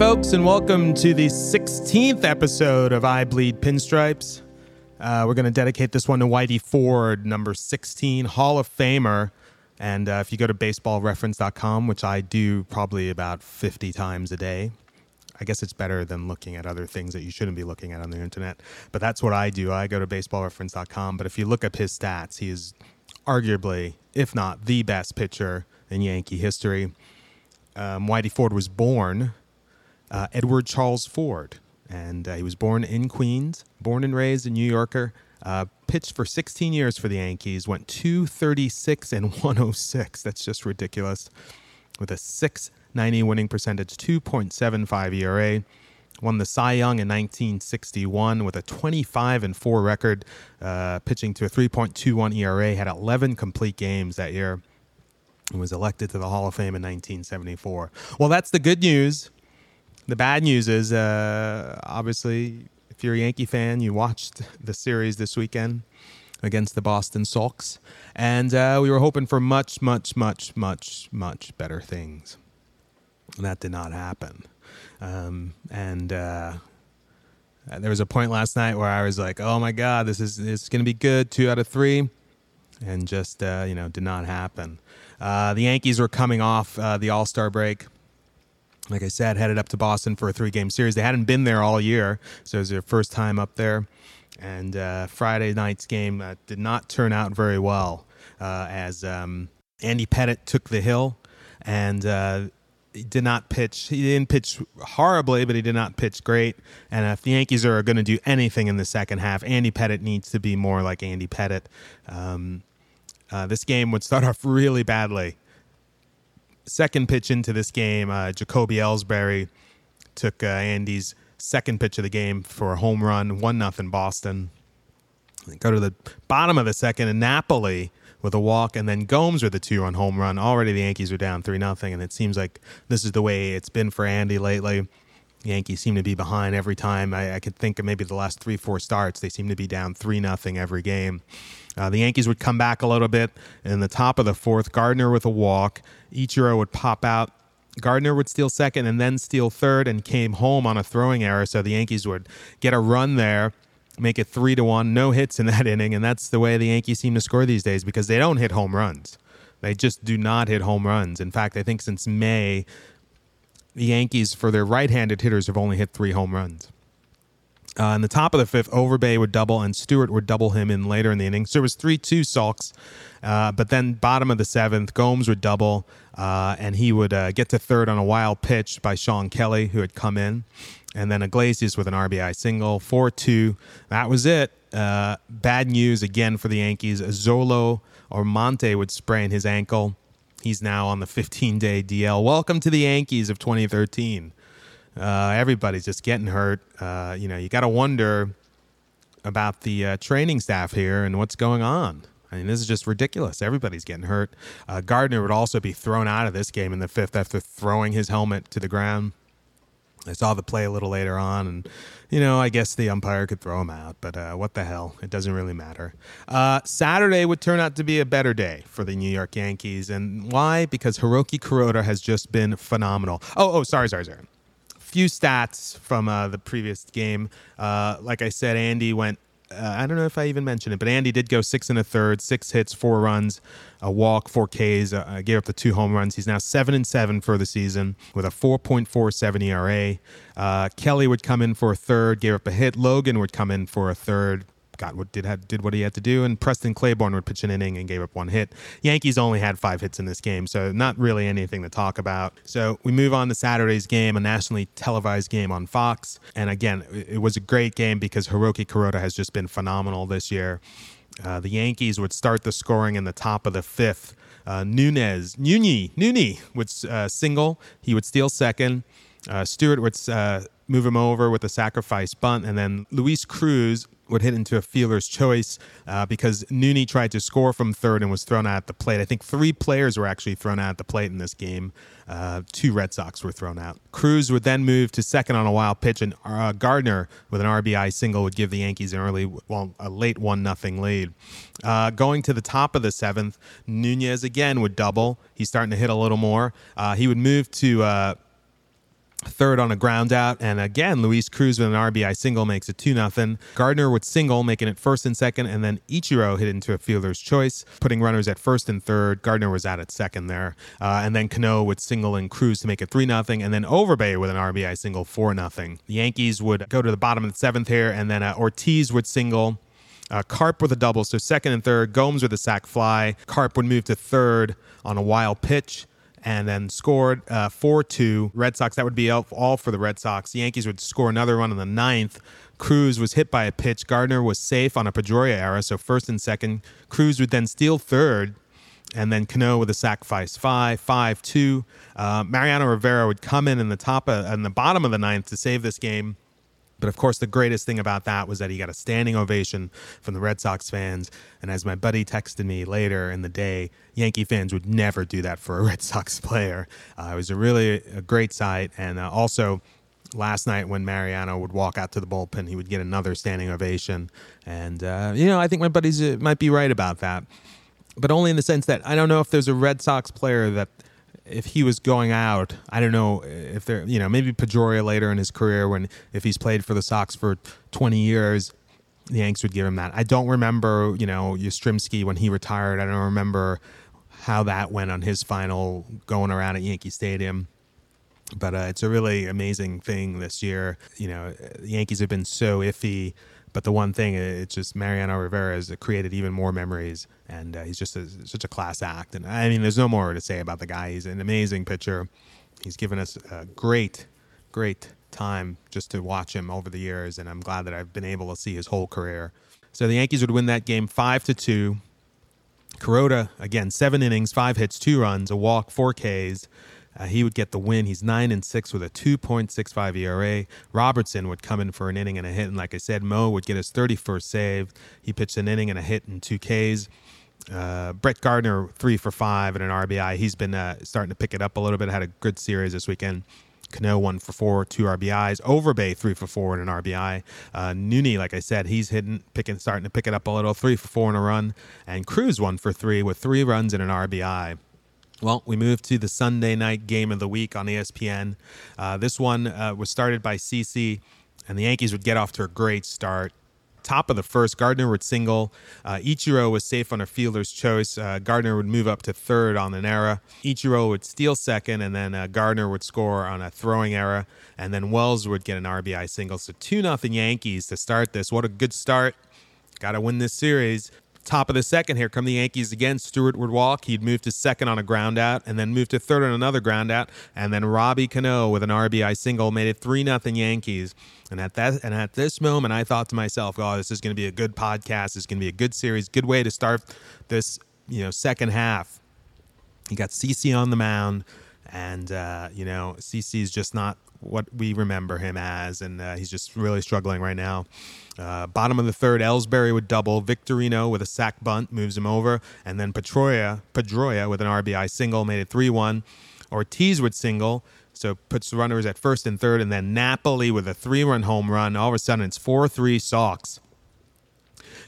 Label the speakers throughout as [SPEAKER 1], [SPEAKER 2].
[SPEAKER 1] Folks, and welcome to the 16th episode of I Bleed Pinstripes. Uh, we're going to dedicate this one to Whitey Ford, number 16, Hall of Famer. And uh, if you go to baseballreference.com, which I do probably about 50 times a day, I guess it's better than looking at other things that you shouldn't be looking at on the internet. But that's what I do. I go to baseballreference.com. But if you look up his stats, he is arguably, if not the best pitcher in Yankee history. Um, Whitey Ford was born uh, Edward Charles Ford, and uh, he was born in Queens, born and raised a New Yorker. Uh, pitched for 16 years for the Yankees, went 236 and 106. That's just ridiculous. With a 690 winning percentage, 2.75 ERA. Won the Cy Young in 1961 with a 25 and 4 record, uh, pitching to a 3.21 ERA. Had 11 complete games that year. And was elected to the Hall of Fame in 1974. Well, that's the good news. The bad news is, uh, obviously, if you're a Yankee fan, you watched the series this weekend against the Boston Sox, and uh, we were hoping for much, much, much, much, much better things. And that did not happen. Um, and uh, there was a point last night where I was like, "Oh my God, this is is going to be good. Two out of three. and just uh, you know did not happen. Uh, the Yankees were coming off uh, the All Star break like I said, headed up to Boston for a three game series. They hadn't been there all year, so it was their first time up there. And uh, Friday night's game uh, did not turn out very well uh, as um, Andy Pettitte took the hill and uh, he did not pitch. He didn't pitch horribly, but he did not pitch great. And if the Yankees are going to do anything in the second half, Andy Pettitte needs to be more like Andy Pettitte. Um, uh, this game would start off really badly second pitch into this game, uh, Jacoby Ellsbury took uh, Andy's second pitch of the game for a home run, one nothing Boston. Go to the bottom of the second, and Napoli with a walk, and then Gomes with a two-run home run. Already the Yankees are down three nothing, and it seems like this is the way it's been for Andy lately. Yankees seem to be behind every time. I, I could think of maybe the last three, four starts. They seem to be down three nothing every game. Uh, the Yankees would come back a little bit in the top of the fourth. Gardner with a walk. Ichiro would pop out. Gardner would steal second and then steal third and came home on a throwing error. So the Yankees would get a run there, make it three to one, no hits in that inning. And that's the way the Yankees seem to score these days because they don't hit home runs. They just do not hit home runs. In fact, I think since May, the Yankees, for their right handed hitters, have only hit three home runs. Uh, in the top of the fifth, Overbay would double and Stewart would double him in later in the inning. So it was 3 2 Sox. Uh, but then, bottom of the seventh, Gomes would double uh, and he would uh, get to third on a wild pitch by Shawn Kelley, who had come in. And then Iglesias with an RBI single, 4 2. That was it. Uh, bad news again for the Yankees. Zolo or Monte would sprain his ankle. He's now on the 15 day DL. Welcome to the Yankees of 2013. Uh, everybody's just getting hurt. Uh, you know, you got to wonder about the uh, training staff here and what's going on. I mean, this is just ridiculous. Everybody's getting hurt. Uh, Gardner would also be thrown out of this game in the fifth after throwing his helmet to the ground. I saw the play a little later on, and you know, I guess the umpire could throw him out, but uh, what the hell? It doesn't really matter. Uh, Saturday would turn out to be a better day for the New York Yankees, and why? Because Hiroki Kuroda has just been phenomenal. Oh, oh, sorry, sorry, sorry few stats from uh, the previous game. Uh, like I said, Andy went. Uh, I don't know if I even mentioned it, but Andy did go six and a third, six hits, four runs, a walk, four Ks. Uh, gave up the two home runs. He's now seven and seven for the season with a 4.47 ERA. Uh, Kelley would come in for a third, gave up a hit. Logan would come in for a third, got what did did what he had to do, and Preston Claiborne would pitch an inning and gave up one hit. Yankees only had five hits in this game, so not really anything to talk about. So we move on to Saturday's game, a nationally televised game on Fox, and again, it was a great game because Hiroki Kuroda has just been phenomenal this year. Uh, the Yankees would start the scoring in the top of the fifth. Uh, Nunez, Nuni, Nuni would uh, single. He would steal second. Uh, Stewart would uh, move him over with a sacrifice bunt, and then Luis Cruz would hit into a fielder's choice uh, because Nooney tried to score from third and was thrown out at the plate. I think three players were actually thrown out at the plate in this game. Uh, two Red Sox were thrown out. Cruz would then move to second on a wild pitch, and uh, Gardner with an RBI single would give the Yankees an early, well, a late one nothing lead. Uh, going to the top of the seventh, Nunez again would double. He's starting to hit a little more. Uh, he would move to uh, third on a ground out. And again, Luis Cruz with an RBI single makes it 2 0. Gardner with single, making it first and second. And then Ichiro hit into a fielder's choice, putting runners at first and third. Gardner was out at second there. Uh, and then Cano with single and Cruz to make it 3 0. And then Overbay with an RBI single, 4 0. The Yankees would go to the bottom of the seventh here. And then uh, Ortiz would single. Uh, Carp with a double, so second and third. Gomes with a sac fly. Carp would move to third on a wild pitch and then scored uh, 4 2. Red Sox, that would be all for the Red Sox. The Yankees would score another one in the ninth. Cruz was hit by a pitch. Gardner was safe on a Pedroia error, so first and second. Cruz would then steal third, and then Cano with a sacrifice five, five two. Uh, Mariano Rivera would come in in the top of, in the bottom of the ninth to save this game. But of course, the greatest thing about that was that he got a standing ovation from the Red Sox fans. And as my buddy texted me later in the day, Yankee fans would never do that for a Red Sox player. Uh, it was a really a great sight. And uh, also, last night when Mariano would walk out to the bullpen, he would get another standing ovation. And, uh, you know, I think my buddies uh, might be right about that. But only in the sense that I don't know if there's a Red Sox player that if he was going out, I don't know if there, you know, maybe Pedroia later in his career when if he's played for the Sox for 20 years, the Yanks would give him that. I don't remember, you know, Yastrzemski when he retired. I don't remember how that went on his final going around at Yankee Stadium. But uh, it's a really amazing thing this year. You know, the Yankees have been so iffy but the one thing, it's just Mariano Rivera has created even more memories, and uh, he's just a, such a class act. And I mean, there's no more to say about the guy. He's an amazing pitcher. He's given us a great, great time just to watch him over the years, and I'm glad that I've been able to see his whole career. So the Yankees would win that game five to two. Kuroda again, seven innings, five hits, two runs, a walk, four Ks. Uh, he would get the win. He's nine and six with a 2.65 ERA. Robertson would come in for an inning and a hit, and like I said, Mo would get his 31st save. He pitched an inning and a hit and two Ks. Uh, Brett Gardner three for five and an RBI. He's been uh, starting to pick it up a little bit. Had a good series this weekend. Cano one for four, two RBIs. Overbay three for four and an RBI. Uh, Nooney, like I said, he's hitting, picking, starting to pick it up a little. Three for four and a run. And Cruz one for three with three runs and an RBI. Well, we moved to the Sunday night game of the week on ESPN. Uh, this one uh, was started by CC, and the Yankees would get off to a great start. Top of the first, Gardner would single. Uh, Ichiro was safe on a fielder's choice. Uh, Gardner would move up to third on an error. Ichiro would steal second, and then uh, Gardner would score on a throwing error. And then Wells would get an RBI single. So 2 nothing Yankees to start this. What a good start. Got to win this series. Top of the second, here come the Yankees again. Stewart would walk. He'd move to second on a ground out, and then move to third on another ground out, and then Robbie Cano with an RBI single made it three nothing Yankees. And at that, and at this moment, I thought to myself, "Oh, this is going to be a good podcast. It's going to be a good series. Good way to start this, you know, second half." You got CC on the mound, and uh, you know, CC is just not what we remember him as, and uh, he's just really struggling right now. Uh, bottom of the third, Ellsbury would double. Victorino with a sac bunt moves him over, and then Pedroia, Pedroia with an RBI single made it 3 1. Ortiz would single, so puts the runners at first and third, and then Napoli with a three run home run. All of a sudden, it's 4 3 Sox.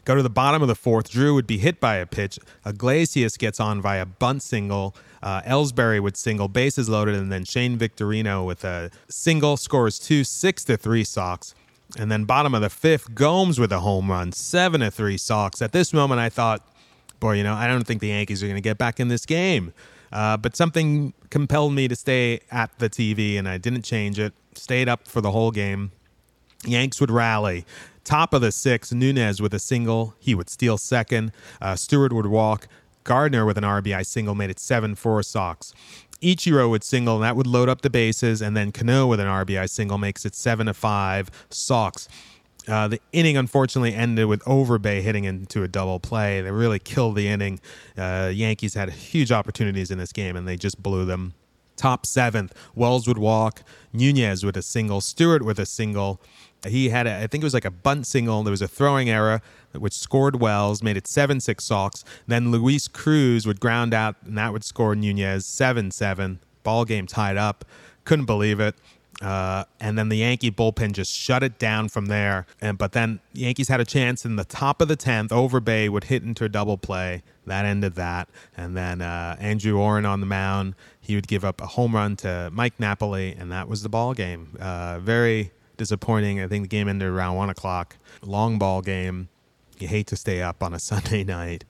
[SPEAKER 1] Go to the bottom of the fourth. Drew would be hit by a pitch. Iglesias gets on via bunt single. Uh, Ellsbury would single, bases loaded, and then Shane Victorino with a single scores two, six to three Sox. And then bottom of the fifth, Gomes with a home run, seven to three Sox. At this moment, I thought, boy, you know, I don't think the Yankees are going to get back in this game. Uh, but something compelled me to stay at the TV, and I didn't change it. Stayed up for the whole game. Yanks would rally. Top of the sixth, Nunez with a single. He would steal second. Uh, Stewart would walk. Gardner with an RBI single made it 7 4 Sox. Ichiro would single, and that would load up the bases, and then Cano with an RBI single makes it 7 to 5 Sox. Uh, the inning unfortunately ended with Overbay hitting into a double play. They really killed the inning. Uh, Yankees had huge opportunities in this game, and they just blew them. Top seventh, Wells would walk, Nunez with a single, Stewart with a single, he had, a, I think it was like a bunt single. There was a throwing error, which scored Wells, made it 7 6 Sox. Then Luis Cruz would ground out, and that would score Nunez 7 7. Ball game tied up. Couldn't believe it. Uh, and then the Yankee bullpen just shut it down from there. And but then the Yankees had a chance in the top of the tenth. Overbay would hit into a double play. That ended that. And then uh, Adam Warren on the mound, he would give up a home run to Mike Napoli, and that was the ball game. Uh, very disappointing. I think the game ended around one o'clock. Long ball game. You hate to stay up on a Sunday night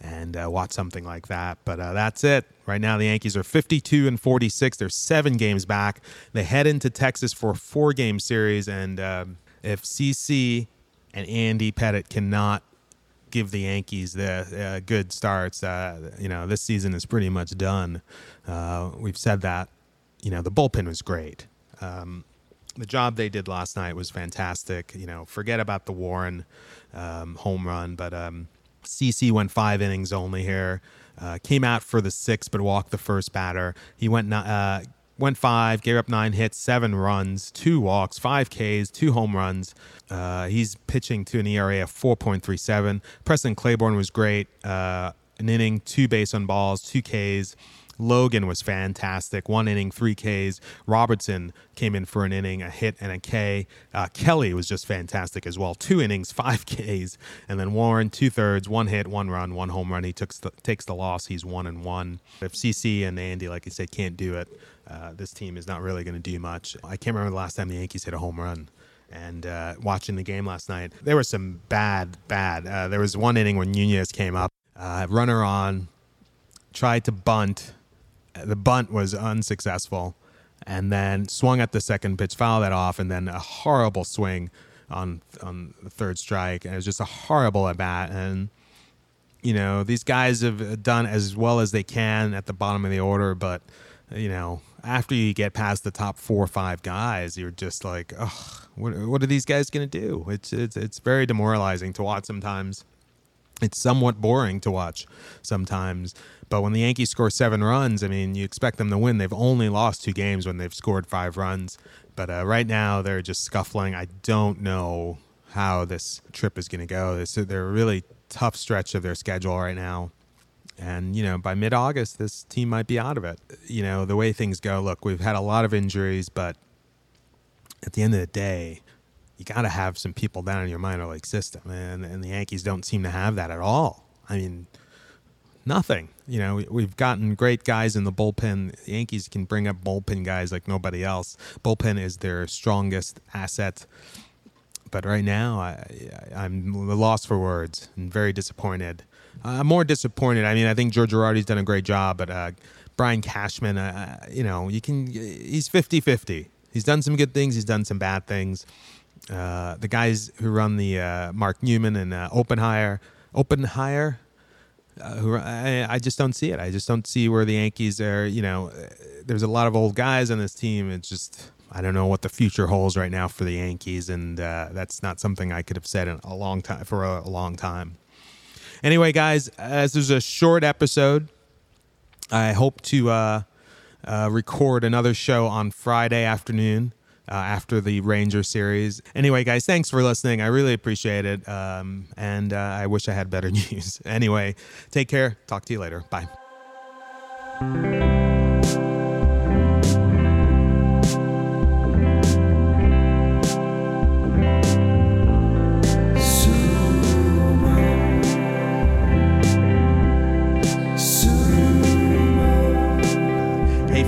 [SPEAKER 1] and uh, watch something like that. But uh, that's it. Right now, the Yankees are 52 and 46. They're seven games back. They head into Texas for a four game series. And um, if CC and Andy Pettitte cannot give the Yankees the uh, good starts, uh, you know, this season is pretty much done. Uh, we've said that. You know, the bullpen was great. Um, the job they did last night was fantastic. You know, forget about the Warren um, home run, but um, CC went five innings only here. Uh, came out for the sixth, but walked the first batter. He went uh, went five, gave up nine hits, seven runs, two walks, five Ks, two home runs. Uh, he's pitching to an ERA of 4.37. Preston Claiborne was great. Uh, an inning, two base on balls, two Ks. Logan was fantastic. One inning, three Ks. Robertson came in for an inning, a hit, and a K. Uh, Kelley was just fantastic as well. Two innings, five Ks. And then Warren, two thirds, one hit, one run, one home run. He took takes the loss. He's one and one. If CC and Andy, like I said, can't do it, uh, this team is not really going to do much. I can't remember the last time the Yankees hit a home run and uh, watching the game last night, there was some bad, bad. Uh, there was one inning when Nunez came up, uh, runner on, tried to bunt, the bunt was unsuccessful, and then swung at the second pitch, fouled that off, and then a horrible swing on on the third strike. And it was just a horrible at bat. And you know these guys have done as well as they can at the bottom of the order, but you know after you get past the top four or five guys, you're just like, oh, what, what are these guys going to do? It's, it's it's very demoralizing to watch sometimes. It's somewhat boring to watch sometimes. But when the Yankees score seven runs, I mean, you expect them to win. They've only lost two games when they've scored five runs. But uh, right now, they're just scuffling. I don't know how this trip is going to go. This, they're a really tough stretch of their schedule right now. And, you know, by mid August, this team might be out of it. You know, the way things go, look, we've had a lot of injuries, but at the end of the day, you got to have some people down in your minor league system. And, and the Yankees don't seem to have that at all. I mean, nothing. You know, we've gotten great guys in the bullpen. The Yankees can bring up bullpen guys like nobody else. Bullpen is their strongest asset. But right now, I, I'm lost for words and very disappointed. I'm more disappointed. I mean, I think George Girardi's done a great job, but uh, Brian Cashman, uh, uh you know, you can he's 50-50. He's done some good things. He's done some bad things. Uh, the guys who run the uh, Mark Newman and uh, Oppenheimer, Oppenheimer, uh, who I, I, just don't see it. I just don't see where the Yankees are. You know, there's a lot of old guys on this team. It's just I don't know what the future holds right now for the Yankees, and uh, that's not something I could have said in a long time for a, a long time. Anyway, guys, as there's a short episode, I hope to uh, uh, record another show on Friday afternoon uh, after the Ranger series. Anyway, guys, thanks for listening. I really appreciate it. Um, and uh, I wish I had better news. anyway, take care. Talk to you later. Bye.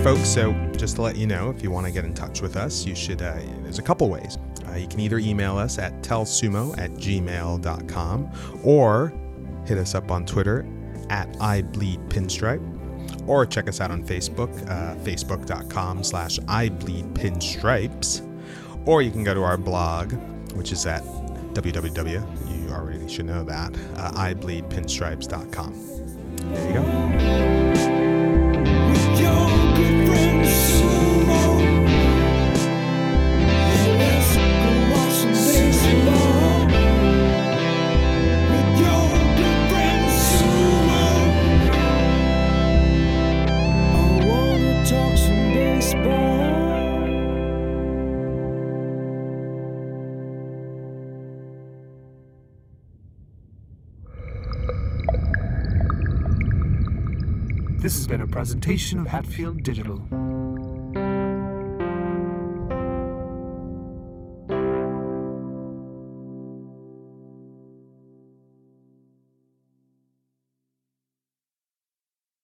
[SPEAKER 1] Folks. So just to let you know, if you want to get in touch with us, you should, uh, there's a couple ways. Uh, you can either email us at tellsumo at gmail.com or hit us up on Twitter at ibleedpinstripe or check us out on Facebook, uh, facebook.com slash ibleedpinstripes. Or you can go to our blog, which is at www, you already should know that, uh, ibleedpinstripes.com. There you go.
[SPEAKER 2] This has been a presentation of Hatfield Digital.